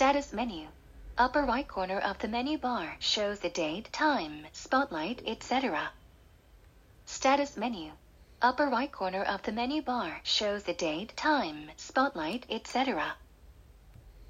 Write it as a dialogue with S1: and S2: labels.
S1: Status menu. Upper right corner of the menu bar shows the date, time, spotlight, etc. Status menu. Upper right corner of the menu bar shows the date, time, spotlight, etc.